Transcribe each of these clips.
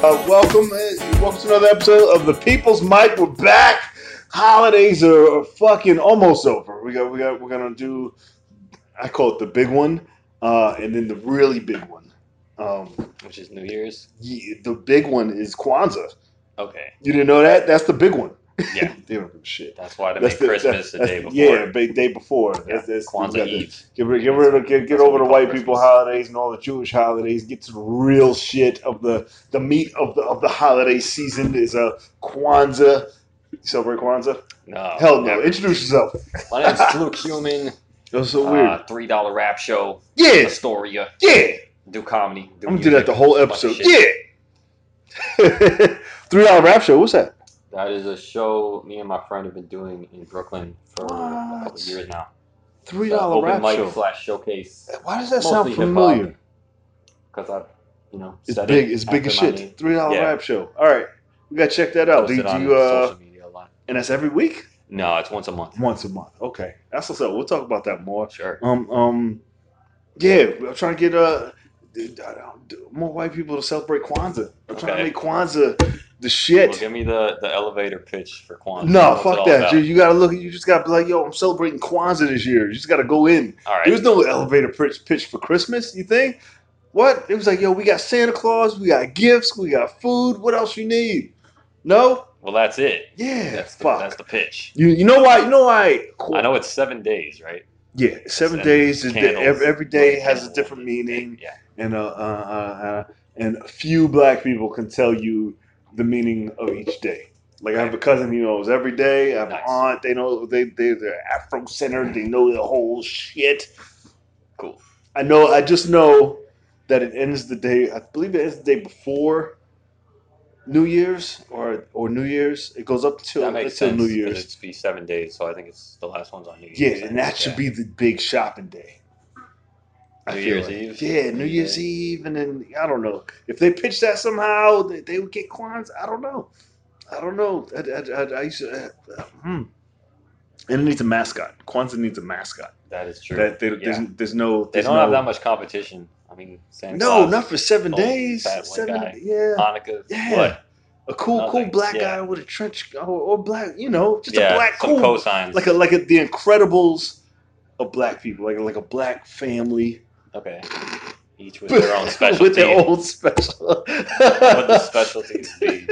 Uh, welcome, uh, welcome to another episode of the People's Mic. We're back. Holidays are fucking almost over. We got, we got, we're gonna do. I call it the big one, uh, and then the really big one. Um, which is New Year's. yeah, the big one is Kwanzaa. Okay, You didn't know that? That's the big one. Yeah. they don't give a shit. that's why they That's make the- Christmas the day before. Yeah, big day before. Yeah, That's, that's, Kwanzaa Eve. Get rid, get rid of get, get over the white call people holidays and all the Jewish holidays. Get to the real shit of the the meat of the of the holiday season is a uh, Kwanzaa. You celebrate Kwanzaa? No, Hell no! never. Introduce yourself. My name's Luke Human. That was so weird. Uh, Three dollar rap show. yeah, Astoria. yeah. Do comedy. Do I'm gonna do that the whole episode. Yeah. Three dollar rap show. What's that? That is a show me and my friend have been doing in Brooklyn for a couple of years now. Three Uh, dollar rap mic show. slash showcase. Why does that sound familiar? Because I, you know, It's big. it It's big as shit. Three dollar Yeah. rap show. All right, we gotta check that out. Did you? Uh, social media a lot. and that's every week. No, it's once a month. Once a month. Okay, that's what's up. We'll talk about that more. Sure. Um, um, yeah, I'm trying to get uh more white people to celebrate Kwanzaa. I'm trying to make Kwanzaa the Well, shit. give me the, the elevator pitch for Kwanzaa. no, What's fuck that. about? You, gotta look. You just gotta be like, yo, I'm celebrating Kwanzaa this year. You just gotta go in. All right. There's no elevator pitch, pitch for Christmas. You think? What? It was like, yo, we got Santa Claus, we got gifts, we got food. What else you need? No. Well, that's it. Yeah. That's the, fuck. that's the pitch. you, you know why? You know why? I know it's seven days, right? Yeah, seven And days. is- Every, every day has a different meaning. Yeah. and uh, uh, uh, uh, and a few black people can tell you the meaning of each day. Like I have a cousin he knows every day. I have Nice. an aunt. They know they they they're Afro centered. They know the whole shit. Cool. I know. I just know that it ends the day. I believe it ends the day before New Year's or or New Year's. It goes up till until sense. New Year's. It's be seven days, so I think it's the last one's on New Year's. Yeah, and that should be the big shopping day. New Year's like. Eve? Yeah, New New Year's Year's. Eve, and then I don't know if they pitch that somehow, they, they would get Kwanzaa. I don't know. I don't know. I, I, I, I used to. Uh, hmm. And it needs a mascot. Kwanzaa needs a mascot. That is true. That they, Yeah. there's, there's no. They There's don't no, have that much competition. I mean, Santa No, Claus, not for seven days. Seven. guy. Yeah. Hanukkah. Yeah. What? A cool, cool black Yeah. guy with a trench, or, or black, you know, just yeah, a black some cool cosigns. like a like a, the Incredibles of black people, like like a black family okay, each with their own specialty. with their own special. What the specialties be?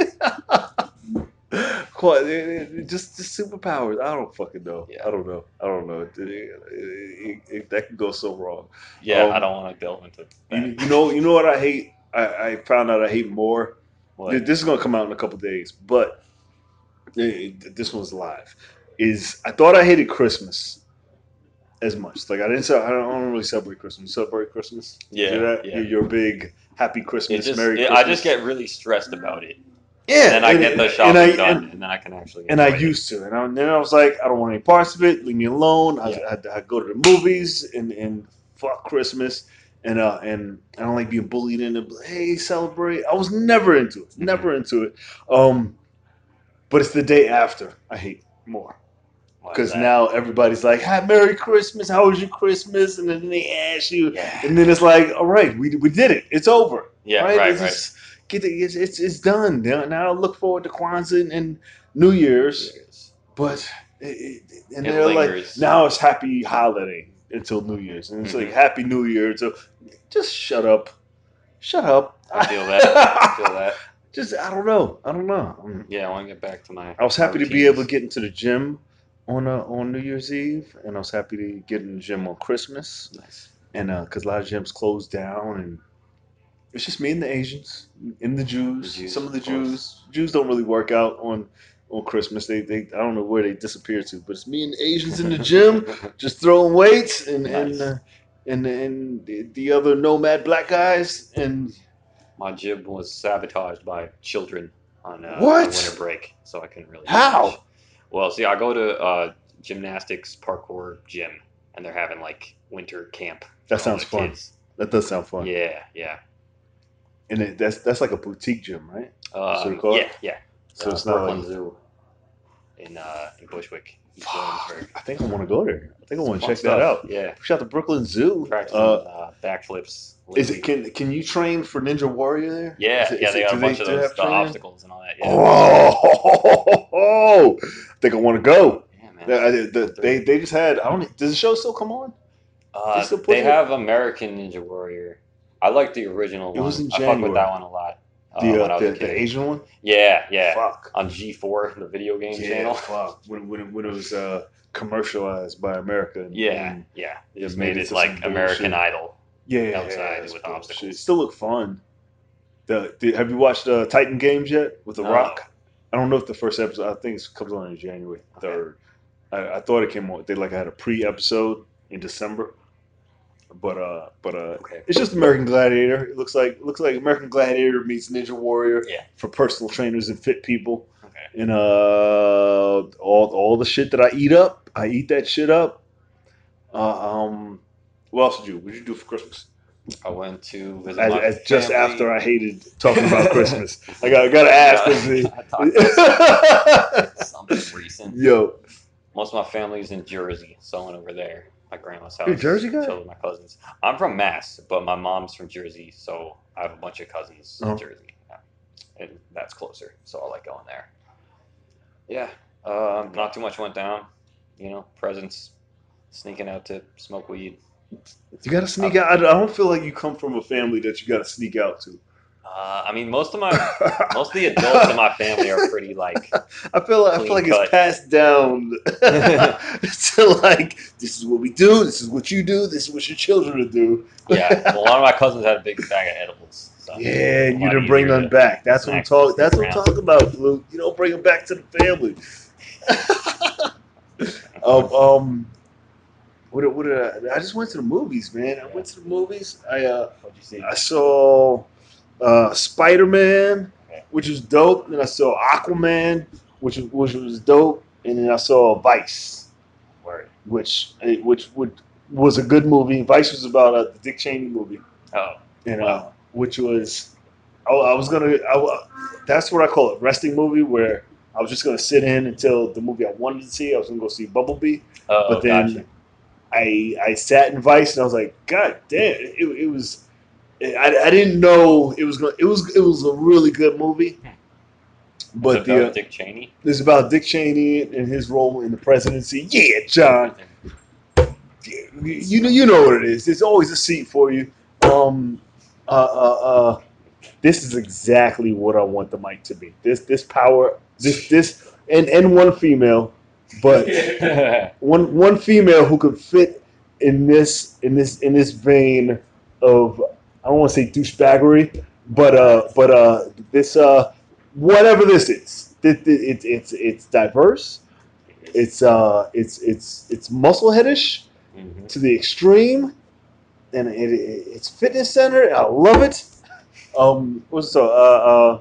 Quite, eh, eh, just just superpowers. I don't fucking know. Yeah. I don't know. I don't know. It, it- it- that could go so wrong. Yeah, Um, I don't want to delve into You, that. you know. You know what I hate. I, I found out I hate more. What? This is gonna come out in a couple days, but eh, this one's live. Is I thought I hated Christmas as much. Like I didn't. I don't, I don't really celebrate Christmas. You celebrate Christmas? Yeah, Do that? yeah. You're, you're big happy Christmas, just, Merry it- Christmas. I just get really stressed about it. yeah, And then I and- get the and shopping I- done, and- and, then I can actually. and I it. used to, and, I, and then I was like, I don't want any parts of it. Leave me alone. I, Yeah. I, I go to the movies and, and fuck Christmas, and uh, and I don't like being bullied into. Hey, celebrate. I was never into it. Never into it. Um, but it's the day after I hate more because now everybody's like, "Hi, Merry Christmas. How was your Christmas?" And then they ask you, Yeah, and then it's like, "All right, we we did it. It's over." yeah, right, right, It's right. just- Get the, it's, it's it's done. Now, now I look forward to Kwanzaa and, New Year's but it, it, and It they're like now it's happy holiday until New Year's, and it's like Mhm. Happy New Year. So just shut up, shut up. I feel that. I feel that. just I don't know. I don't know. Yeah, I want to get back to my. I was happy to be able to get into the gym on uh, on New Year's Eve, and I was happy to get in the gym on Christmas, Nice. and because a lot of gyms closed down, and it's just me and the Asians and the Jews. The Jews, Some of the of. Jews Jews don't really work out on on Christmas. They they I don't know where they disappear to, but it's me and the Asians in the gym just throwing weights and and uh, and and the, the other nomad black guys and my gym was sabotaged by children on uh, What? on winter break, so I couldn't really. How? much. Well, see, I go to uh, gymnastics parkour gym, and they're having like winter camp. that sounds fun. kids. That does sound fun. Yeah, yeah. And it, that's that's like a boutique gym, right? Um, So you call it? yeah, yeah. So Uh, it's not Brooklyn like Zoo. In uh, in Bushwick, Williamsburg. I think I want to go there. I think I want to Fun check that stuff. out. Yeah, We shot the Brooklyn Zoo. practicing Uh, uh, backflips. is it can can you train for Ninja Warrior there? Yeah, Is it- yeah, is they it- got do a bunch of do those have the training? obstacles and all that. Yeah, Oh, I think I want to go. yeah man. The- the- the- they they just had. I don't. Does the show still come on? Uh, put they it- have American Ninja Warrior. I like the original It one. was in I fuck January. with that one a lot. Uh, The, uh, the, the Asian one. Yeah, yeah. Fuck. On G4, the video game Yeah. channel. Fuck. When when it, when it was uh, commercialized by America. and- Yeah, and- yeah. It Just made made it it like American bullshit. Idol. yeah, outside that's with obstacles. It still look fun. The, the have you watched uh, Titan Games yet with The No. Rock? I don't know if the first episode. I think it comes on in January Okay. third. I, I thought it came on. They like had a pre-episode in December, but uh, but uh, Okay. it's just American Gladiator. It looks like looks like American Gladiator meets Ninja Warrior. Yeah. For personal trainers and fit people. Okay. And uh, all all the shit that I eat up, I eat that shit up. Uh, um, what else did you? What did you do for Christmas? I went to visit As, my as just after I hated talking about Christmas, I got I got to ask. Yeah, this I talked something recent. Yo, Most of my family's in Jersey, so I went over there. My grandma's house. You're Jersey guy? with my cousins. I'm from Mass, but my mom's from Jersey, so I have a bunch of cousins Oh. in Jersey, Yeah. and that's closer. So I like going there. Yeah, um, not too much went down. You know, presents, sneaking out to smoke weed. you got to sneak out. I I don't feel like you come from a family that you got to sneak out to. Uh, I mean, most of my most of the adults in my family are pretty like I feel like I feel like it's passed down to like this is what we do, this is what you do, this is what your children will do. yeah. A lot of my cousins had a big bag of edibles. So Yeah, and you didn't bring them back. That's what I'm talking. That's what I'm talking about, Luke. You don't bring them back to the family. um, um, what, what did I, I just went to the movies, man. I went to the movies. I uh, What'd you see? I saw uh, Spider Man, which was dope. Then I saw Aquaman, which was which was dope. And then I saw Vice, Word. which eh, which would was a good movie. Vice was about the Dick Cheney movie Oh, and uh, which was I, I was gonna I, that's what I call a resting movie where I was just gonna sit in until the movie I wanted to see. I was gonna go see Bumblebee, oh, but then gotcha. I I sat in Vice and I was like, God damn, it, it was. I, I didn't know it was going. It was it was a really good movie, but It's the about uh, Dick Cheney. it's about Dick Cheney and his role in the presidency. Yeah, John, you know you know what it is. There's always a seat for you. Um, uh, uh, uh, this is exactly what I want the mic to be. This this power, this this and and one female, but one one female who could fit in this in this in this vein of I don't want to say douchebaggery, but uh but uh this uh whatever this is, it, it, it, it's it's diverse. It's uh it's it's it's muscleheadish Mhm. to the extreme, and it, it, it's fitness center. I love it. Um, what's so? Uh, uh,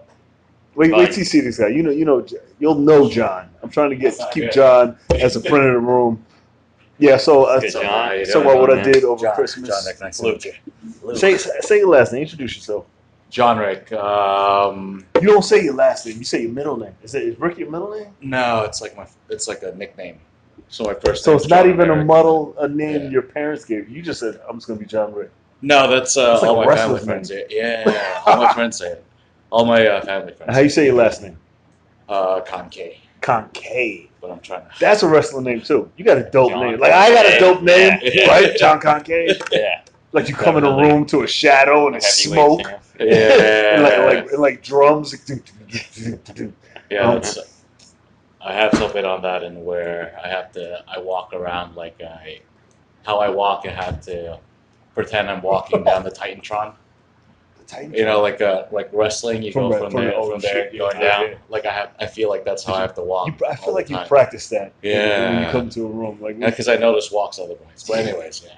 wait, wait till you see this guy. You know, you know, you'll know John. I'm trying to get keep good. John as a friend in the room. Yeah. So, uh, Good, so, John. So what, what I did over John, Christmas. John Rick, nice to Luke. meet you. say say your last name. Introduce yourself. John Rick. Um, You don't say your last name. You say your middle name. Is it is Rick your middle name? no, it's like my, it's like a nickname. So my first. So name's it's not John even a muddle a name Yeah. your parents gave you. You just said I'm just gonna be John Rick. No, that's uh, It's like all a my family wrestler's friends. say it. Yeah, all my friends say it. All my uh, family friends. How you say your last name? Uh, Concave. Concave. But I'm trying to. That's a wrestling name too. You got a dope John name. Like I got a dope name, Yeah. right? John Concave. Yeah. Like you come in a room to a shadow and a smoke, champ. Yeah. and like, like and like drums. Yeah, Um, that's. I have something on that, and where I have to, I walk around like I, how I walk, I have to pretend I'm walking down the Titantron. You know, like uh, like wrestling, you From go from, from there, old from there, shit, going Yeah, down. yeah. Like I have, I feel like that's how I have to walk. You, I feel like you practice that. when when you Yeah. come to a room like. because I notice walks otherwise. But anyways, yeah,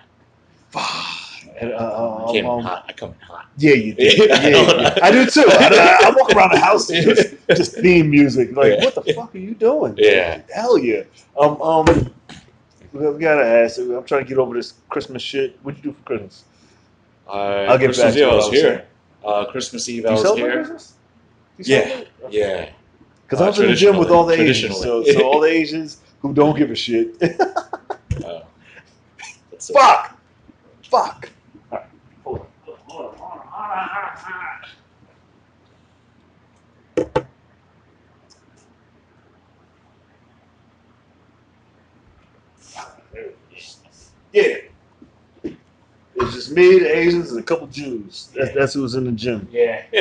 And, uh, I came um, hot. I come in hot. Yeah, you do. Yeah, you do. I do too. I, I, I walk around the house to just, just theme music. Like, Yeah. what the fuck are you doing? Yeah. Hell yeah. Um, um, we we gotta ask. I'm trying to get over this Christmas shit. What'd you do for Christmas? Uh, I'll get Christmas back to Eve, I was I was here. saying. Uh, Christmas Eve, Do I was celebrate here. Christmas? Yeah. celebrate? Yeah, Because I Uh, was in the gym with all the Asians, so, so all the Asians who don't give a shit. That's so- Fuck, fuck. All right. Hold on, hold on, hold on, hold on, hold on, hold on. Yeah. It's just me, the Asians, and a couple Jews. That's, that's who was in the gym. Yeah.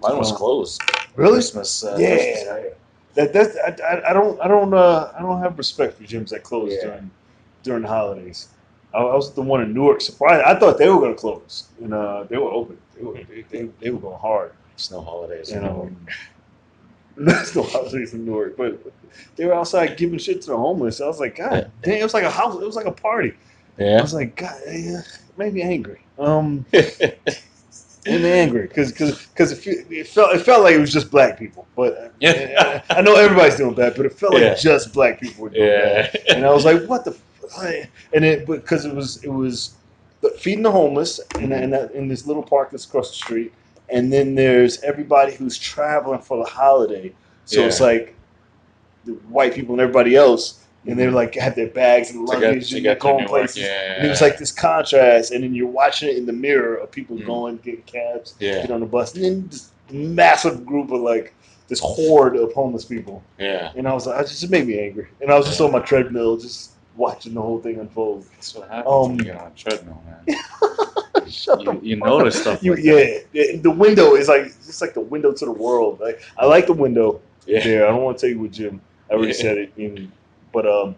Mine was Oh. closed. Really? Christmas. Uh, Christmas. Yeah. That that's I, I, I don't I don't uh I don't have respect for gyms that close Yeah. during during the holidays. I, I was the one in Newark. Surprised. I thought they were going to close, and uh, they were open. They were they, they, they were going hard. Snow holidays. You know, no holidays in Newark, but they were outside giving shit to the homeless. I was like, God damn! It was like a house. It was like a party. I was like, God, yeah, made me angry. Um, me angry because because it, it felt it felt like it was just black people. But Yeah. I know everybody's doing bad, but it felt like Yeah. just black people were doing yeah. bad. And I was like, what the? F-? And it because it was it was feeding the homeless in in, that, in this little park that's across the street, and then there's everybody who's traveling for the holiday. So it's like the white people and everybody else. And they're like had their bags and To get, luggage to and get to going places. yeah. And it was like this contrast, and then you're watching it in the mirror of people Mm. going, getting cabs, yeah, get on the bus, and then this massive group of like this horde of homeless people. yeah. And I was like, I just it made me angry. And I was just on my treadmill, just watching the whole thing unfold. That's what happens Um, when you get on a treadmill, man. Shut You, the you notice up. stuff You, like yeah, that. yeah, the window is like it's like the window to the world. Like I like the window Yeah. there. I don't want to tell you what Jim. I already Yeah. said it. In, but um,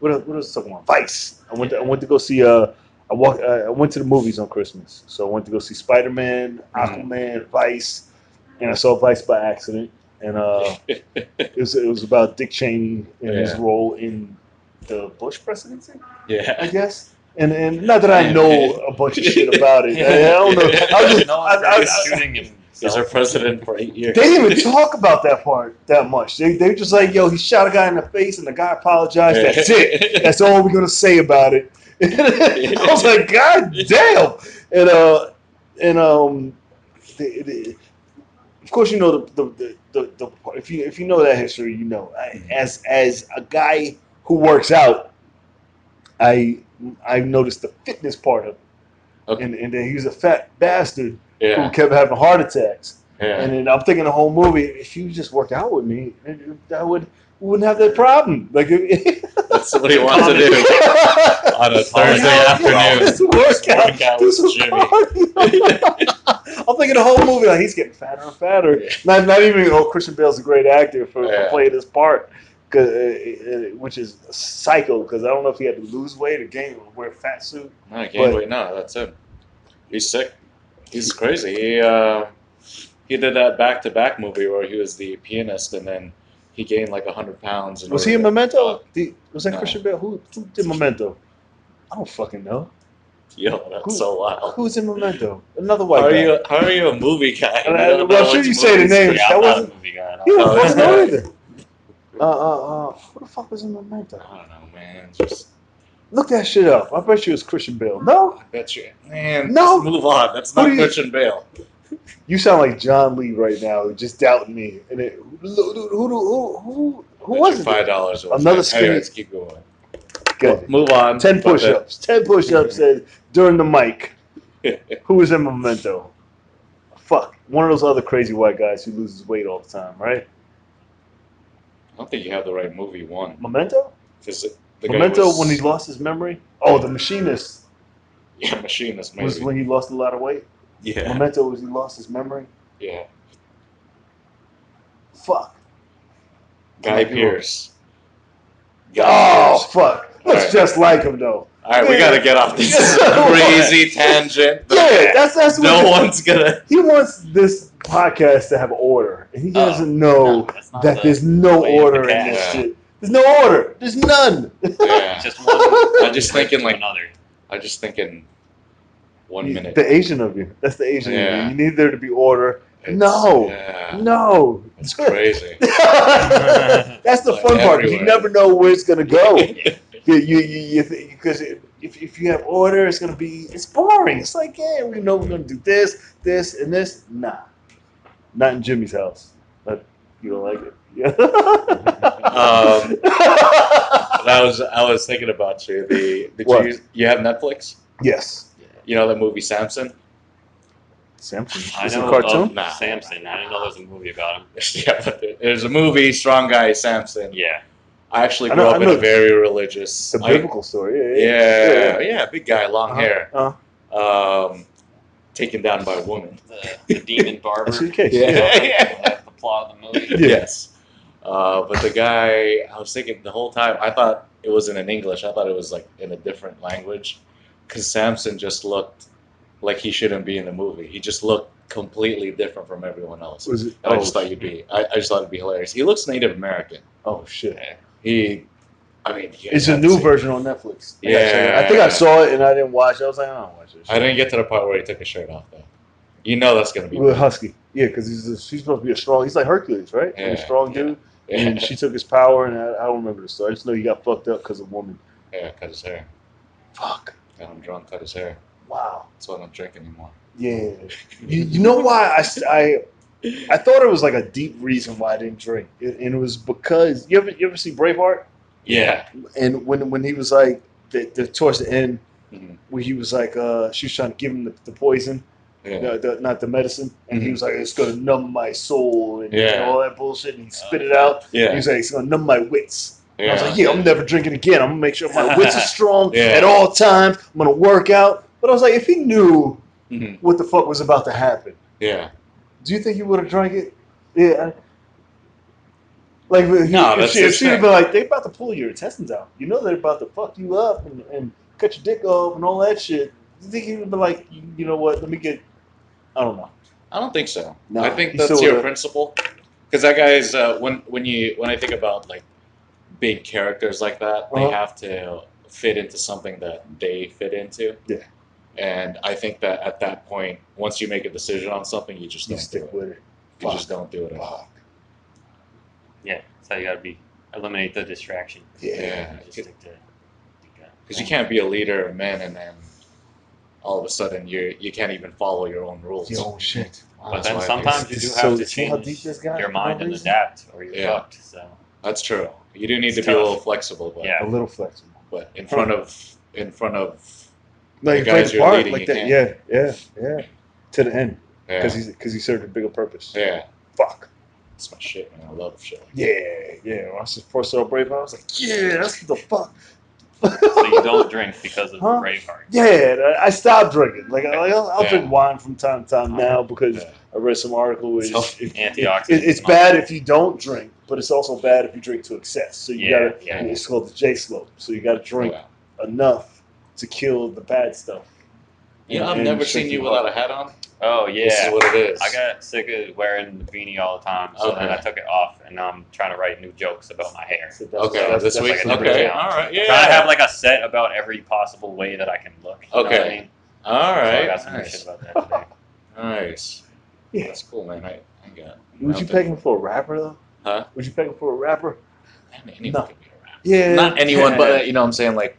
what else- what was talking about? Vice. I went. To, I went to go see. Uh, I walked. Uh, I went to the movies on Christmas. So I went to go see Spider Man, Mhm. Aquaman, Vice, and I saw Vice by accident. And uh, it was it was about Dick Cheney and his role in the Bush presidency. Yeah, I guess. And and not that I know a bunch of shit about it. I, I don't know. I was just, I, I, I, shooting him. He's our president for eight years. they didn't even talk about that part that much. They they just like, yo, he shot a guy in the face and the guy apologized. That's it. That's all we're gonna say about it. I was like, God damn. And uh and um the, the, of course you know the the, the, the, if you if you know that history, you know. I, as as a guy who works out, I I noticed the fitness part of it. Okay. And and then he was a fat bastard who Yeah. kept having heart attacks. Yeah. And then I'm thinking the whole movie, if you just worked out with me, I would we wouldn't have that problem. Like That's what he wants to do on a Thursday afternoon. Just work out. Work out with Jimmy. I'm thinking the whole movie, like he's getting fatter and fatter. Yeah. Not, not even, oh, Christian Bale's a great actor for, Yeah. for playing this part. uh, uh, which is psycho, because I don't know if he had to lose weight or gain or wear a fat suit. No, But- wait. No, that's it. He's sick. He's crazy. He uh, he did that back to back movie where he was the pianist and then he gained like hundred pounds. Was he in Memento? The- was that No. Christian Bale? Who, who did Memento? I don't fucking know. Yo, that's Who- so wild. Who's in Memento? Another white How are guy. you? How are you a movie guy? I- don't well, know I'm sure you say the names. Yeah, that I'm not a wasn't- movie guy. You don't fucking know yeah. either. Uh, uh, uh, who the fuck was in Memento? I don't know, man. Just Look that shit up. I bet you it's Christian Bale. No, I bet you, man. No. just move on. That's not you- Christian Bale. you sound like John Lee right now, just doubting me. And it, who, who, who, who, who, was it? Five dollars. Another skinny- Anyways, keep going. Good. Move on. Ten push-ups. Ten push-ups said during the mic. Who was in Memento? Fuck, one of those other crazy white guys who loses weight all the time, right? I don't think you have the right movie. One. Memento. Because the Memento was- when he lost his memory. Oh, the machinist Yeah, machinist maybe. was when he lost a lot of weight. yeah. Memento was he lost his memory. Yeah. Fuck. Guy Pearce. Oh, guy Oh Pearce. fuck. Looks Alright. just like him though. All right, we gotta get off this crazy tangent. Yeah, that's that's what no he- one's gonna. He wants this podcast to have order, and he Oh, doesn't know that's not that the there's no of the order in this shit. There's no order. There's none. Yeah. Just one. I'm just thinking like another. I'm just thinking one minute. The Asian of you. That's the Asian of Yeah. you. You need there to be order. It's- no. Yeah. No. It's crazy. That's the Like fun part. You never know where it's gonna go. You, you, you, you th- because if, if you have order, it's gonna be it's boring. It's like, yeah, we know we're gonna do this, this, and this. Nah, not in Jimmy's house. But You don't like it? Yeah. Um, I was I was thinking about you. The did What? you you have Netflix? yes. You know that movie Samson? Samson. I Is it a know cartoon? of Nah. Samson. I didn't know there was a movie about him. yeah, but there- there's a movie, Strong Guy Samson. Yeah. I actually I grew know- up I in know a very religious. It's a I- biblical story. Yeah. yeah, yeah, big guy, long Uh-huh. hair, Uh, um, taken down by a woman. The, the demon barber. that's the case. Yeah. Yeah. That's the plot of the movie. Yes. Uh, but the guy, I was thinking the whole time, I thought it wasn't in English. I thought it was like in a different language. Because Samson just looked like he shouldn't be in the movie. He just looked completely different from everyone else. Was it? And I Oh, just thought you'd be, I, I just thought it'd be hilarious. He looks Native American. oh shit! He, I mean, It's a new version on Netflix. I Yeah. it. I think I saw it and I didn't watch it. I was like, I don't watch this. I didn't get to the part where he took his shirt off though. You know that's gonna be. With Husky, yeah, because he's a, she's supposed to be a strong. He's like Hercules, right? He's Yeah, a strong yeah. dude, and she took his power, and I, I don't remember the story. I just know he got fucked up because of woman. yeah, cut his hair. Fuck. Got him drunk, cut his hair. Wow. That's why I don't drink anymore. Yeah. You, you know why I, I I thought it was like a deep reason why I didn't drink, and and it was because you ever you ever see Braveheart? Yeah. And when when he was like the, the towards the end, Mhm. where he was like uh she was trying to give him the, the poison, Yeah. the, the, not the medicine, and he Mhm. was like it's gonna numb my soul and, Yeah. and all that bullshit, and he spit it out. He was like it's gonna numb my wits. yeah. I was like, yeah, I'm never drinking again. I'm gonna make sure my wits are strong Yeah. at all times. I'm gonna work out. But I was like, if he knew Mhm. what the fuck was about to happen, Yeah. do you think he would have drank it? Yeah. Like, No, if that's she, if have been like, they about to pull your intestines out. You know they're about to fuck you up and, and cut your dick off and all that shit. Do you think he would be like, you know what? Let me get. I don't know. I don't think so. No, I think that's your principle. Because that guy is uh, when when you when I think about like big characters like that, they Uh-huh. have to fit into something that they fit into. Yeah. And I think that at that point, once you make a decision on something, you just You don't stick do it. with it. You just don't do it. Fuck. Yeah. so you gotta be. Eliminate the distraction. Yeah. Yeah. Just stick to. Because you can't be a leader of men and then all of a sudden you you can't even follow your own rules. Yo, shit. But then sometimes you do have so- to change deep this got your mind and adapt, or you're Yeah. fucked. So That's true. You do need It's to be a little flexible, but Yeah. A little flexible. but in front of in front of Like, The guys you're part leading, like that. can't. Yeah, yeah, yeah. To the end. yeah, Because he's because he served a bigger purpose. yeah, Fuck. that's my shit, man. I love shit. Like Yeah, yeah. When I first saw Braveheart, I was like, yeah, that's what the fuck. So you don't drink because of Huh? Braveheart. Yeah, I- stopped drinking. Like, I- I'll, I'll Yeah. drink wine from time to time now uh-huh. because Yeah. I read some article where So- it's, it, it, it's bad if you don't drink, but it's also bad if you drink to excess. So you Yeah, gotta, it's called the J slope. So you gotta oh, drink Yeah. enough to kill the bad stuff. You know, I've And never seen you your without a hat on. Oh yeah, This is yeah. what it is. I got sick of wearing the beanie all the time, so then I took it off, and now I'm trying to write new jokes about my hair. So that's- okay, that's- this that's week. like a okay, different all right, yeah. Trying to have like a set about every possible way that I can look. You know what I Okay. mean? all So I got some new nice, shit about that today. Yeah. nice. That's cool, man. I, I got. Would you peg him for a rapper though? Huh? Would you peg him for a rapper? Man, anyone No. could be a rapper. Yeah. Not anyone, yeah. but you know, what I'm saying like,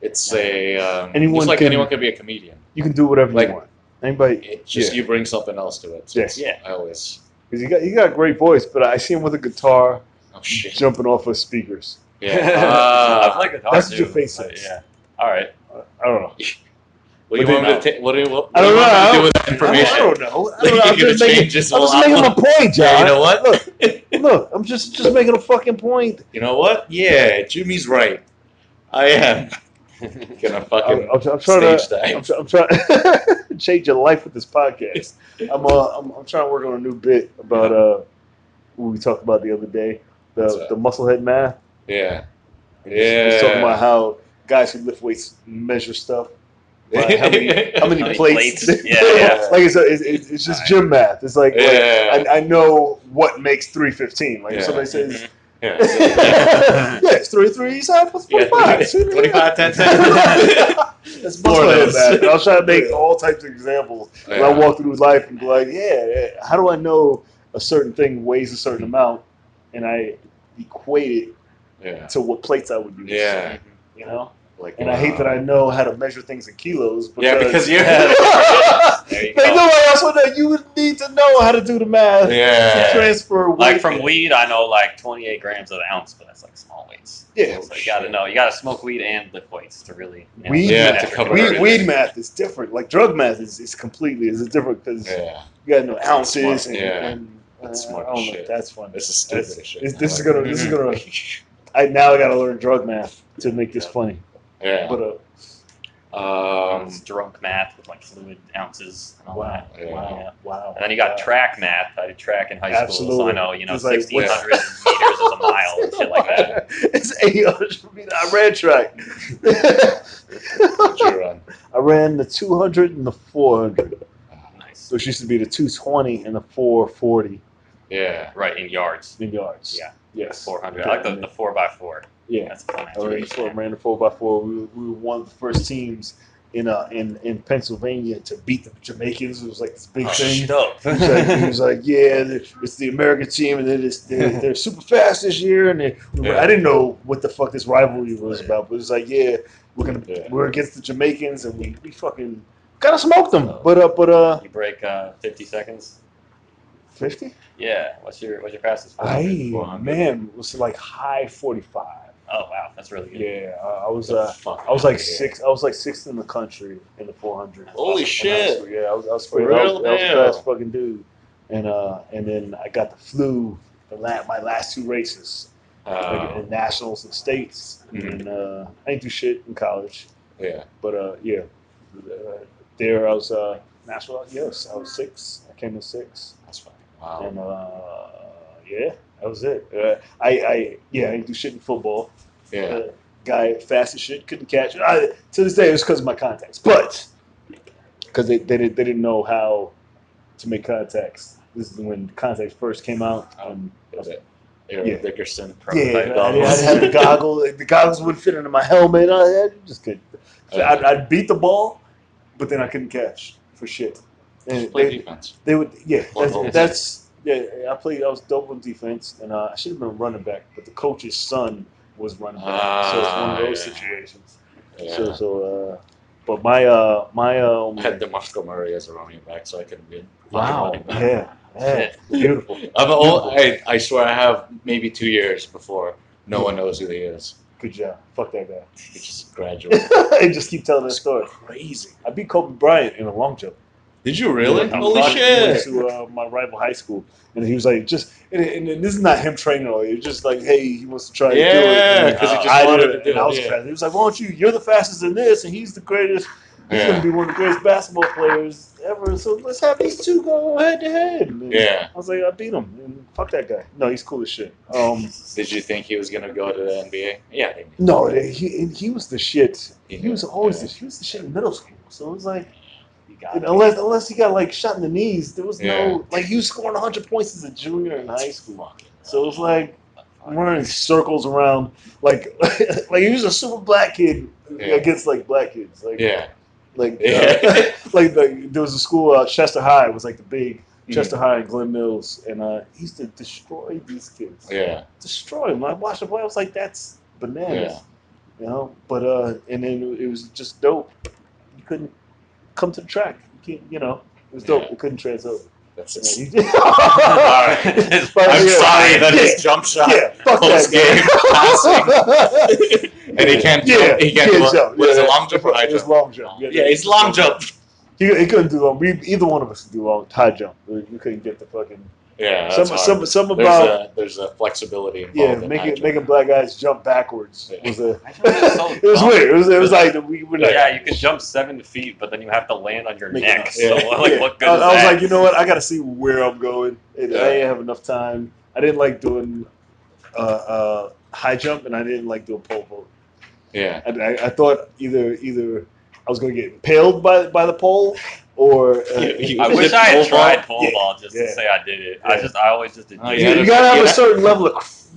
it's a. Um, Anyone just like can- anyone could be a comedian. You can do whatever like- you want. Anybody? It just Yeah. you bring something else to it. So Yes. it's- I always. Because you got you got a great voice, but I see him with a guitar Oh shit. jumping off of speakers. Yeah. I Uh, play guitar that's what too, your face but says. Yeah. All right. I don't know. what do you But want me to ta- What do you, what, I don't what do you want know. to do with that information? I don't know. I don't know. I'm just making, I'm whole just making a point, John. Yeah, you know what? Look, look, I'm just just making a fucking point. You know what? Yeah, Jimmy's right. I am gonna I'm, fucking I'm, I'm trying stage to. I'm, dive. try- I'm trying to change your life with this podcast. I'm, uh, I'm I'm trying to work on a new bit about uh what we talked about the other day, What's the that? the musclehead math. Yeah. yeah. he's- he's talking about how guys who lift weights measure stuff. Right, how many how many How many plates? plates? Yeah, yeah. like it's, a, it's, it's it's just gym math. It's like, like, I, I know what makes three fifteen. Like if somebody says, Mhm. Yeah. yeah, it's three three seven plus Yeah. forty five. 25, 10, 10. That's Four of musclehead those. math. And I was trying to make all types of examples. When I Yeah. walk through life and be like, yeah, yeah, how do I know a certain thing weighs a certain amount, and I equate it Yeah. to what plates I would use. Yeah. Mm-hmm. you know. Like, And I hate that I know how to measure things in kilos. Because Yeah, because you- There you Like, go. nobody else would know. You would need to know how to do the math. Yeah. To transfer weight. Like from weed, I know like 28 grams of the ounce, but that's like small weights. Yeah. So you got to know. You got to smoke weed and lift weights to really. You know, Weed- Yeah, to cover weed, weed math is different. Like drug math is, is completely is different because Yeah. you got to know ounces smart. and, Yeah. and uh, That's smart I don't as know. shit. That's fun. This is stupid That's- shit. This, I this is gonna. This is gonna. I now I got to learn drug math to make this funny. Yeah. But uh, Um, Um, drunk math with like fluid ounces and all wow, that. Yeah. wow, wow. And then you got wow. track math. I did track in high school, so I know you know It's like, 1600 meters is a mile and shit like that. it's 800 meters. I ran track. You run? I ran the 200 and the 400. Nice. Which used to be the 220 and the 440 Yeah. Right in yards. in yards. Yeah. Yes. 400. I like the, the four by four. Yeah. That's a fun I ran the four, ran the four by four. We, were- we were one of the first teams in uh in, in Pennsylvania to beat the Jamaicans. It was like this big Oh, thing. dope. He was like, he was like, yeah, it's the American team, and they're, they're, they're super fast this year. And they, Yeah. I didn't know what the fuck this rivalry was about, but it was like, yeah, we're gonna Yeah. we're against the Jamaicans, and we, we fucking kind of smoked them. But uh, but uh, You break uh, 50 seconds. Fifty. Yeah. What's your what's your fastest? I 400. man it was like high forty five. Oh wow, that's really good. Yeah, I I was uh, fuck I was like six. I was like sixth in the country in the 400. Holy In high shit. school. Yeah, I was, I was, For I was, real? I was Damn. a fast fucking dude. And uh, and then I got the flu the la- my last two races, like Uh, in nationals and states. Mhm. And uh, I didn't do shit in college, yeah. but uh, yeah, uh, there I was uh, national. Yes, I was six. I came in six, That's fine. Wow. and uh, yeah, that was it. Uh, I, I yeah, I didn't do shit in football. Yeah. Uh, guy fast as shit couldn't catch. I, to this day, it was because of my contacts, but because they, they, didn't, they didn't know how to make contacts. This is when contacts first came out. Um, Was it Eric Yeah. Dickerson? yeah, Prototype I, I had the goggles. The goggles wouldn't fit into my helmet. I, I just could. Uh, I'd, I'd beat the ball, but then I couldn't catch for shit. And Just play they, defense. they would, yeah. That's, that's yeah. I played. I was dope on defense, and uh, I should have been running back, but the coach's son was running back, so it's one of Ah, those yeah. situations. Yeah. So, so, uh, but my, uh, my, um, I had DeMarco Murray as a running back, so I could be. wow, back. yeah, yeah, Shit. beautiful. I'm old, I, I swear I have maybe two years before no one knows who he is. Good job. Fuck that guy. He just graduated. I just keep telling that story. Crazy. I beat Kobe Bryant in a long jump. Did you really? Yeah, Holy I went shit! to uh, my rival high school, and he was like, just, and, and, and this is not him training all. It's just like, hey, he wants to try to do it. Yeah, And, 'cause he just I wanted to do and I was yeah. fast. He was like, why don't you? You're the fastest in this, and he's the greatest. He's Yeah. gonna be one of the greatest basketball players ever. So let's have these two go head to head. And Yeah. I was like, I beat him. And fuck that guy. No, he's cool as shit. Um, Did you think he was gonna go to the NBA? Yeah. no, he he was the shit. He was always Yeah. the, he was the shit in middle school. So it was like, You got unless unless he got like shot in the knees, there was Yeah. no like he was scoring 100 points as a junior in high school. So it was like I'm running circles around like like he was a super black kid Yeah. against like black kids. Like Yeah. like Yeah. uh, like the, there was a school uh, Chester High was like the big Mm-hmm. Chester High and Glen Mills, and uh, he used to destroy these kids. Yeah. Destroy them. I watched the play. I was like, that's bananas. Yeah. You know, but uh, and then it was just dope. You couldn't come to the track. You, can't, you know, it was dope. Yeah. It couldn't trans over. That's Yeah, it. you- right. But I'm yeah, sorry that yeah, his jump shot Yeah, fuck post that game game. and he can't Yeah, jump. He can't can't do jump. What is Yeah, it, long jump or high It's jump? long jump. Yeah, it's long jump. He, he couldn't do long. We, either one of us could do long high jump. We, we couldn't get the fucking Yeah, some that's some hard. some There's about a there's a flexibility involved yeah making jump. making black guys jump backwards Yeah. was a I feel like it's so it was dumb. weird. It was it was like we were like Yeah, you can jump seven feet, but then you have to land on your neck. it So like, Yeah. what good I, is I was that? like, you know what? I got to see where I'm going. And Yeah. I didn't have enough time. I didn't like doing uh, uh, high jump, and I didn't like doing pole vault. Yeah, I, I, I thought either either I was going to get impaled by by the pole, or uh, You- you- I Is wish it I had pole tried pole Yeah. ball just Yeah. to say I did it. I just I always just did. Oh, you, you you, got to have you a had- certain level of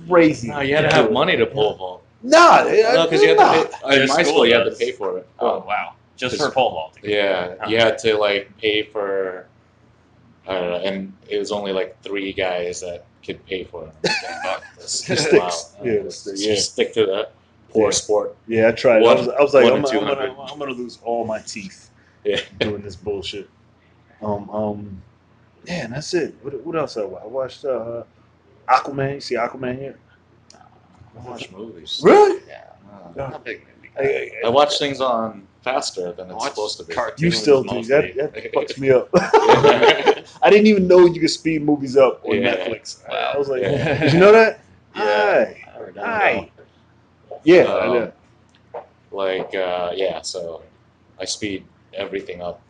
crazy. no, you had to have money to pole vault. Nah, No, because you had to pay, in Just my school school you had to pay for it. Oh wow, just Just- for pole vault. Yeah, you had to like pay for. I don't know, and it was only like three guys that could pay for it. Fuck. It's just sticks. Yeah, the yeah. stick to that. Poor Yeah. sport. Yeah, I tried. One- I was, I was like, I'm, I'm, gonna, I'm gonna lose all my teeth Yeah. doing this bullshit. Um, um, yeah, and that's it. What, what else I watched? I watched uh, Aquaman. You see Aquaman here? I watch movies. Really? Yeah. Yeah. I'm big movie I. I, I watch things on faster than it's supposed to be. you still do that. That fucks me up. I didn't even know you could speed movies up on Yeah. Netflix. I- Wow. I was like, Yeah. did you know that? Yeah. Hi. I've never done Hi. that. Yeah. Um, I know. Like, uh, yeah, so I speed everything up.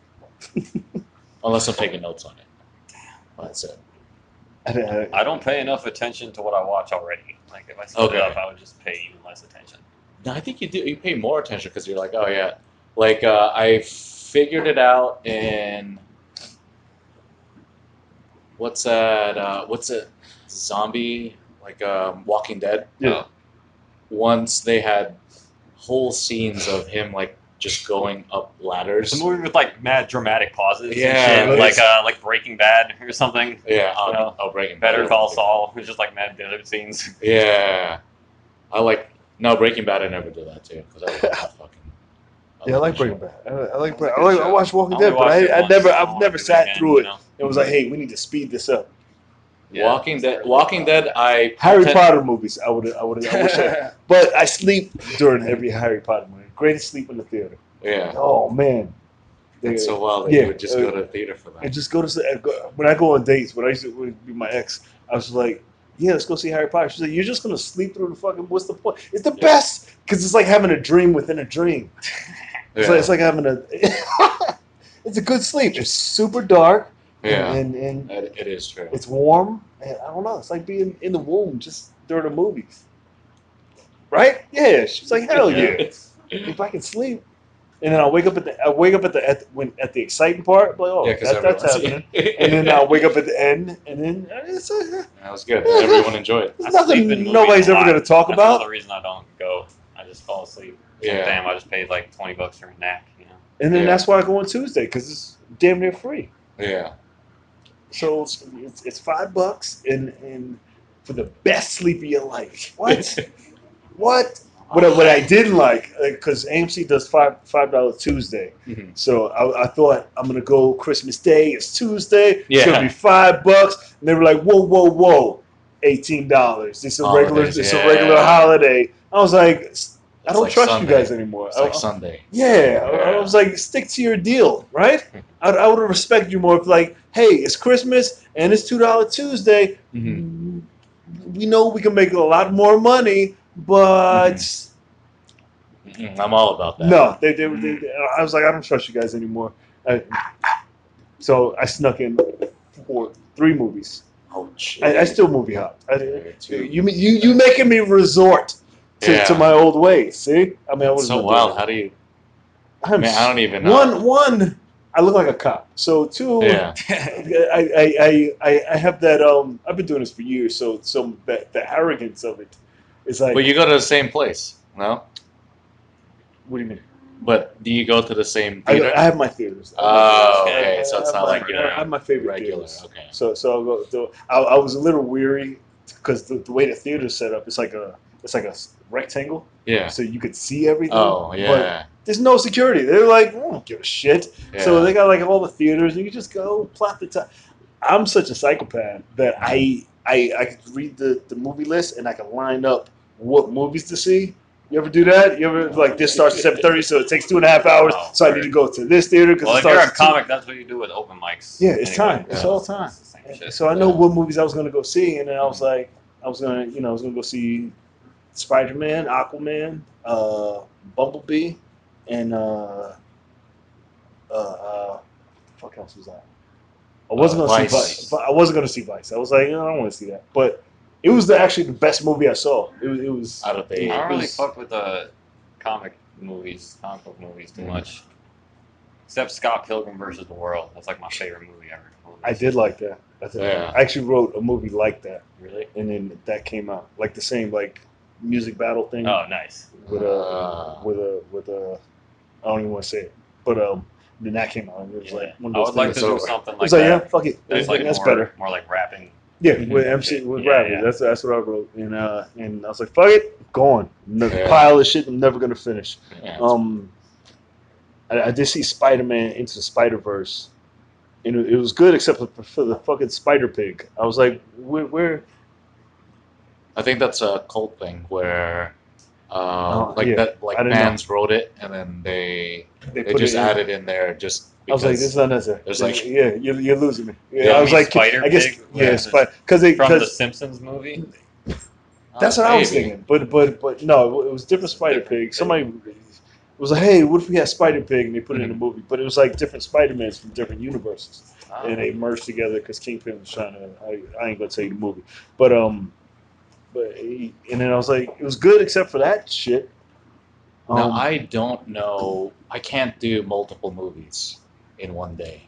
Unless I'm taking notes on it. That's it. I, I, I don't pay enough attention to what I watch already. Like if I split Okay. it up, I would just pay even less attention. No, I think you do. You pay more attention because you're like, oh yeah, like uh, I figured it out in what's that? Uh, what's it? Zombie like um, Walking Dead. Yeah. Once they had whole scenes of him like just going up ladders. It's a movie with like mad dramatic pauses. Yeah, and shit, like uh, like Breaking Bad or something. Yeah, on, Yeah. oh, Breaking Better Call Saul. It's just like mad desert scenes. Yeah, I like. No, Breaking Bad. I never do that too because I love that fucking. yeah, I like Breaking. Bad. I, I like. It's a I, like I watched Walking I Dead, but I, I never, I I've never sat again, through it. you know? It was like, hey, we need to speed this up. Yeah. Walking Dead. Walking Dead. I Harry pretend- Potter movies. I would, I would, I wish. I, but I sleep during every Harry Potter movie. Greatest sleep in the theater. Yeah, Oh man. it's so wild that Yeah, you would just uh, go to the theater for that. and just go to uh, when I go on dates. When I used to be my ex, I was like, "Yeah, let's go see Harry Potter." She's like, "You're just gonna sleep through the fucking. What's the point? It's the Yeah. best because it's like having a dream within a dream. It's, yeah. like, it's like having a. it's a good sleep. It's super dark. Yeah. And and It, it is true. it's warm. And I don't know. It's like being in the womb just during the movies. Right? Yeah. She's like, hell yeah. If I can sleep. And then I'll wake up at the I wake up at the at the, when at the exciting part, like, oh, yeah, that, that's happening. and then I'll wake up at the end, and then uh, it's, uh, that was good. Everyone enjoyed it. there's I sleep in nothing nobody's ever going to talk That's about. The reason I don't go. I just fall asleep. Yeah. Damn, I just paid like twenty bucks for a nap. You know. And then Yeah. that's why I go on Tuesday because it's damn near free. Yeah. So it's, it's, it's five bucks and and for the best sleep of your life. What? what? What I, what I didn't like because AMC does five five dollar Tuesday, Mhm. so I, I thought I'm gonna go Christmas Day. It's Tuesday. It's gonna be five bucks, and they were like, "Whoa, whoa, whoa, eighteen dollars. It's a regular. Holidays, It's a regular holiday." I was like, "I don't like trust Sunday. you guys anymore." It's I- like Sunday. yeah, I, I was like, stick to your deal, right? I, I would respect you more if, like, hey, it's Christmas and it's two dollar Tuesday. Mhm. We know we can make a lot more money, but Mhm. I'm all about that. no, they, they, they, they- I was like, I don't trust you guys anymore. I, so I snuck in four, three movies. Oh. I, I still movie hop. I, you, you, you making me resort to, Yeah. to my old ways. See, I mean, I It's was so wild. How do you? I I'm mean, I don't even know. One, one, I look like a cop. So two, Yeah. I, I, I, I, I have that. Um, I've been doing this for years. So, so that the arrogance of it is like. But you go to the same place, no? what do you mean? But do you go to the same I, theater? I have my theaters. I my Oh, theaters. okay. So I it's not my- like you're I have my favorite regular. theaters. Okay. So, so I'll go. So I, I was a little weary because the, the way the theater's set up, it's like a, it's like a rectangle, Yeah. so you could see everything. Oh But yeah. there's no security. They're like, I don't give a shit. yeah. So they got like all the theaters, and you just go plot the time. I'm such a psychopath that I I I could read the, the movie list and I can line up what movies to see. You ever do that? You ever like this starts at seven thirty, so it takes two and a half hours. Oh, so I need to go to this theater because Well, it if you're a starts. at two- comic, that's what you do with open mics. Yeah, it's Anyway, time. It's all time. It's the same shit. So I know Yeah. what movies I was gonna go see, and then I was mm-hmm. like, I was gonna, you know, I was gonna go see Spider Man, Aquaman, uh, Bumblebee, and uh, uh, uh, fuck else was that? I wasn't Uh, gonna Vice. see Vice. I wasn't gonna see Vice. I was like, I don't want to see that, but it was the, actually the best movie I saw. It was. It was Out of the I eight. don't really was- fuck with the comic movies, comic book movies too Mhm. much. Except Scott Pilgrim versus the World. That's like my favorite movie ever. I did like that. I. Yeah. I actually wrote a movie like that, Really? and then that came out like the same like music battle thing. Oh, nice. with a Ah. with a with a I don't even want to say it, but um then that came out and it was Yeah. like one of those I would like things. to do over. something I like was like, yeah, fuck it, That's that's, like that's more, better. more like rapping Yeah, Mhm. with MC with Yeah, rappers. yeah. That's that's what I wrote, and uh, and I was like, fuck it, go on. Yeah. pile of shit I'm never gonna finish. Yeah. Um, I, I did see Spider Man into the Spider Verse, and it, it was good except for, for the fucking Spider Pig. I was like, where, where? I think that's a cult thing where, uh, Oh, like yeah. that, like I didn't know. fans wrote it and then they They, they just it in. added in there just I was like, this is unnecessary. There's like- yeah, you're, you're losing me. Yeah, Yeah, I was like, Spider I guess, Pig? yeah, Yeah. Spider, because they, From the Simpsons movie. that's Oh, what I was maybe. thinking. But, but, but no, it was different Spider Pig. Somebody was like, hey, what if we had Spider Pig and they put it in the movie? But it was like different Spider Mans from different universes. Oh. and they merged together because Kingpin was trying to. I, I ain't gonna tell you the movie, but um, but he, and then I was like, it was good except for that shit. Now Um, I don't know. I can't do multiple movies in one day.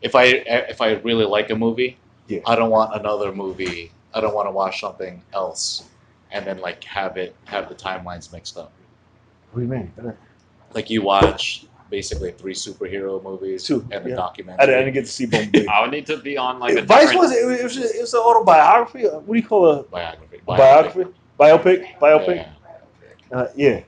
If I if I really like a movie, Yeah. I don't want another movie. I don't want to watch something else, and then like have it have the timelines mixed up. what do you mean? Like you watch basically three superhero movies Two, and a documentary. I, didn't- I didn't get to see Bumblebee. I would need to be on like a Vice different- was it, it was it was an autobiography. Uh, What do you call a biography. Biography? Biopic? Biopic? Yeah. Uh, yeah.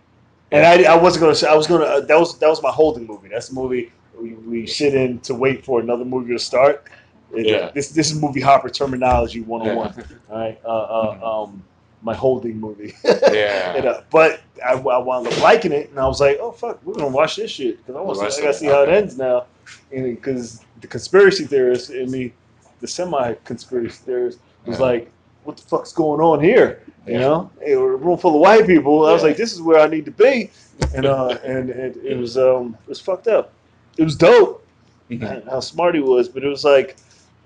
And I, I wasn't gonna say I was gonna uh, that was that was my holding movie. That's the movie we, we sit in to wait for another movie to start. It- Yeah. This this is movie hopper terminology one on one. Yeah. All right. Uh, uh, um, my holding movie. Yeah. And, uh, but I, I wound up liking it, and I was like, "Oh fuck, we're gonna watch this shit because I want to. I gotta see how it ends now." and Because the conspiracy theorist in me, the semi-conspiracy theorist, was Yeah. like, "What the fuck's going on here?" You Yeah. know, Hey, we're a room full of white people. I was Yeah. like, "This is where I need to be," and uh, and, and it was um, it was fucked up. It was dope Mhm. how smart he was, but it was like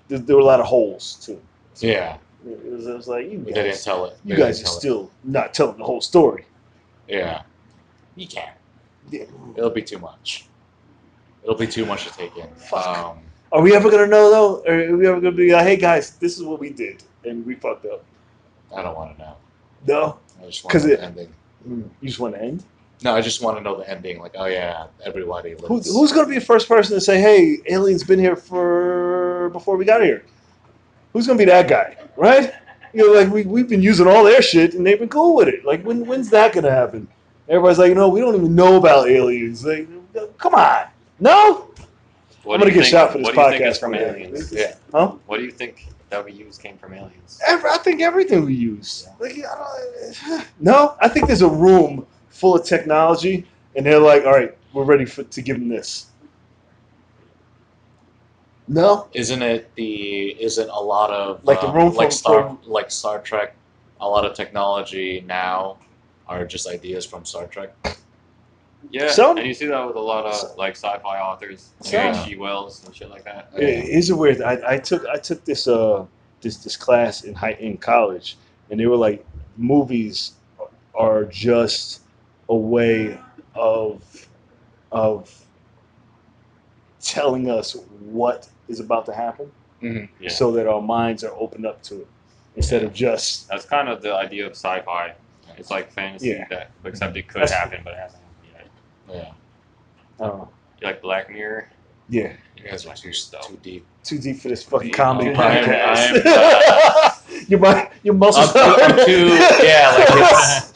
there, there were a lot of holes too. Yeah. It was, it was like you But they didn't guys, tell it. you guys are tell it. still not telling the whole story. Yeah. You can't. Yeah. It'll be too much. It'll be too much to take in. Fuck. Um, Are we ever gonna know though? Or are we ever gonna be like, hey guys, this is what we did and we fucked up? I don't want to know. No, I just want 'Cause to know it- the ending. Mm, you just want to end. No, I just want to know the ending. Like, oh yeah, everybody lives. Who, who's gonna be the first person to say, hey, aliens been here for before we got here? Who's gonna be that guy, right? You know, like we we've been using all their shit and they've been cool with it. Like when when's that gonna happen? Everybody's like, no, we don't even know about aliens. Like, come on, no. What I'm do gonna you get think- shot for this what do you think podcast is from one day. aliens? Yeah. Huh? What do you think that we use came from aliens? Every, I think everything we use. Like, I don't, no, I think there's a room full of technology, and they're like, "All right, we're ready for, to give them this." No, Isn't it the? Isn't a lot of Like the um, room like from- Star from- like Star Trek? A lot of technology now are just ideas from Star Trek. Yeah, Some- and you see that with a lot Some- of like sci-fi authors, like H.G. Wells and shit like that. Yeah, Here's a weird. I, I took I took this uh this this class in high in college, and they were like, movies are just a way of of telling us what is about to happen, Mhm. Yeah. so that our minds are opened up to it instead of just That's kind of the idea of sci-fi. It's like fantasy Yeah. that, except it could That's- happen, but it hasn't happened yet. Yeah, I. You like Black Mirror? Yeah, you guys are too too deep. too deep for this fucking Yeah. comedy I am- podcast. I your mi- your muscles I'm too- I'm are- too- yeah, like it's-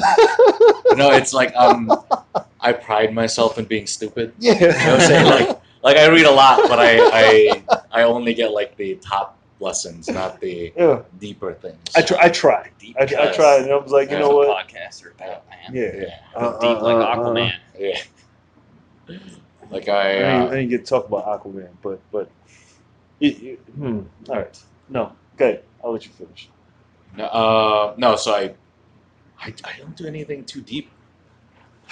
No, it's like um, I pride myself in being stupid. yeah. You know what I'm saying? Like, like I read a lot, but I, I, I only get like the top lessons, not the yeah. deeper things. I try. I try. Deep I, I cuts. tried, and I was like, you know That's what? podcasts are about, man. Yeah. Yeah, Go Uh, deep uh, like uh, uh. Aquaman. yeah. Like I, I, didn't, uh, I didn't get to talk about Aquaman, but but it, it- hmm. All right. No. good. I'll let you finish. no, uh, no. So I, I, I don't do anything too deep.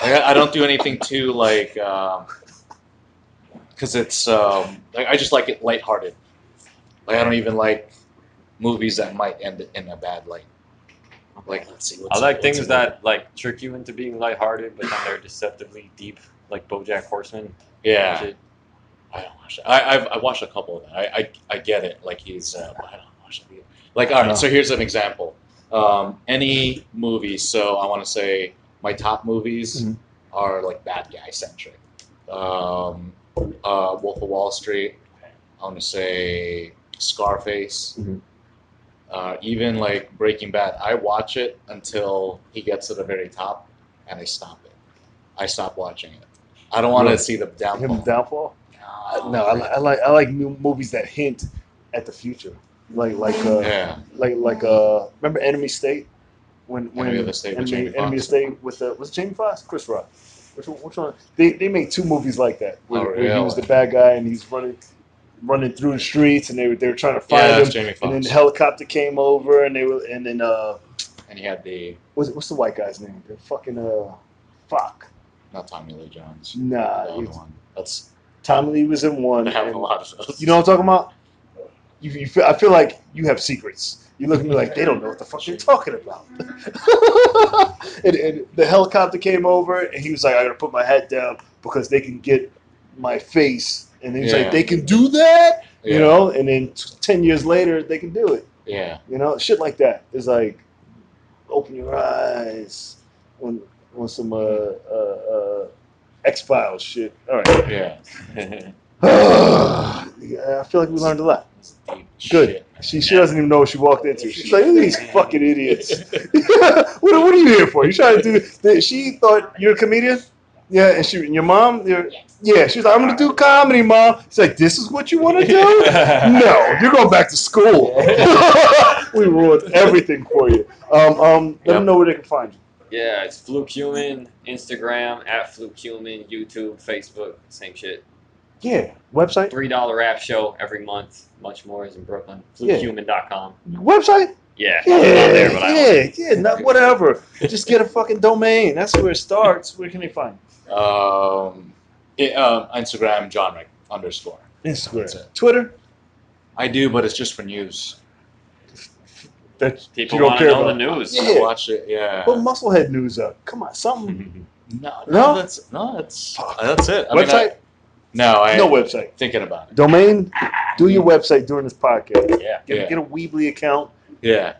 I, I don't do anything too like, because it's um, like I just like it lighthearted. Like I don't even like movies that might end in a bad light. Like let's see. What's I like what's things in that like trick you into being lighthearted, but then they're deceptively deep, like BoJack Horseman. Yeah. I don't watch it. I, I've I watched a couple of them. I, I, I get it. Like he's, uh, I don't watch it. either. Like all right. So here's an example. Um, any movie. So I want to say my top movies Mhm. are like bad guy centric. Um, uh, Wolf of Wall Street. I want to say Scarface. Mhm. Uh, even like Breaking Bad, I watch it until he gets to the very top, and I stop it. I stop watching it. I don't want to see the downfall. Him downfall. Uh, no, I, I like I like new movies that hint at the future, like like uh, yeah, like like uh remember Enemy State? When when Enemy of the State with Enemy, Jamie Enemy State with was it Jamie Foxx? Chris Rock. Which one, which one? They they made two movies like that where, Oh, where he was the bad guy and he's running running through the streets and they were they were trying to find yeah, him. and then the helicopter came over and they were and then uh And he had the what's what's the white guy's name? The fucking uh fuck not Tommy Lee Jones. nah the other one. That's Tommy Lee was in one they have a lot of those. You know what I'm talking about? You, you feel, I feel like you have secrets. You look at me like they don't know what the fuck you're talking about. and, and the helicopter came over, and he was like, "I gotta put my head down because they can get my face." And he's Yeah. like, "They can do that," Yeah. you know. And then t- ten years later, they can do it. Yeah, You know, shit like that is like, open your eyes on on some uh, uh, uh, X Files shit. All right. yeah. I feel like we learned a lot. Good. shit. She she doesn't even know what she walked into. She's like, these fucking idiots. what, what are you here for? You trying to do? She thought you're a comedian. Yeah, and she and your mom. You're, yeah, she's like, I'm gonna do comedy, mom. She's like, this is what you want to do? no, you're going back to school. we ruined everything for you. Um, um, let Yep. them know where they can find you. Yeah, it's Fluke Human, Instagram at Fluke Human, YouTube, Facebook, same shit. Yeah, website, Three dollar rap show every month. Much more is in Brooklyn. Yeah. FlukeHuman.com. website. Yeah, Yeah, not there, but I yeah, yeah. Not whatever. Just get a fucking domain. That's where it starts. Where can they find? you? Um, it, um, Instagram John Rick underscore. Instagram. Twitter. I do, but it's just for news. That People you don't want to care know about. the news. Yeah. Watch it. Yeah. Put Musclehead news up. Come on, something. No, No? no, that's no, that's Fuck. that's it. I mean, website? I- no, I no website. thinking about it. Domain. Do your website during this podcast. Yeah. Get, Yeah. get a Weebly account. Yeah,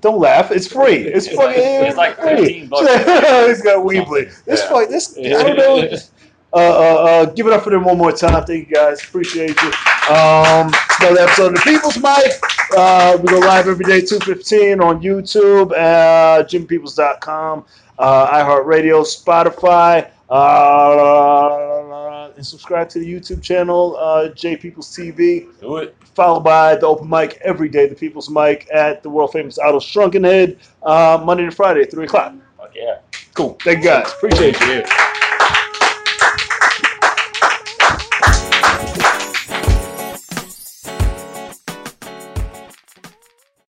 Don't laugh. It's free. It's, It's fucking. like- it's like free. 15 bucks. He's got Weebly. This Yeah. fuck. This. I don't know. Uh, uh, uh, give it up for them one more time. Thank you guys. Appreciate you. Um, it's another episode of the People's Mic. Uh, we go live every day, 2.15 on YouTube, uh, JimPeoples.com, uh, iHeartRadio, Spotify, uh, and subscribe to the YouTube channel, uh, J Peoples TV, Do it. followed by the open mic every day, the People's Mic at the world famous Idol Shrunken Head, uh, Monday to Friday, 3 o'clock. Fuck yeah. Cool. Thank you guys. Appreciate you.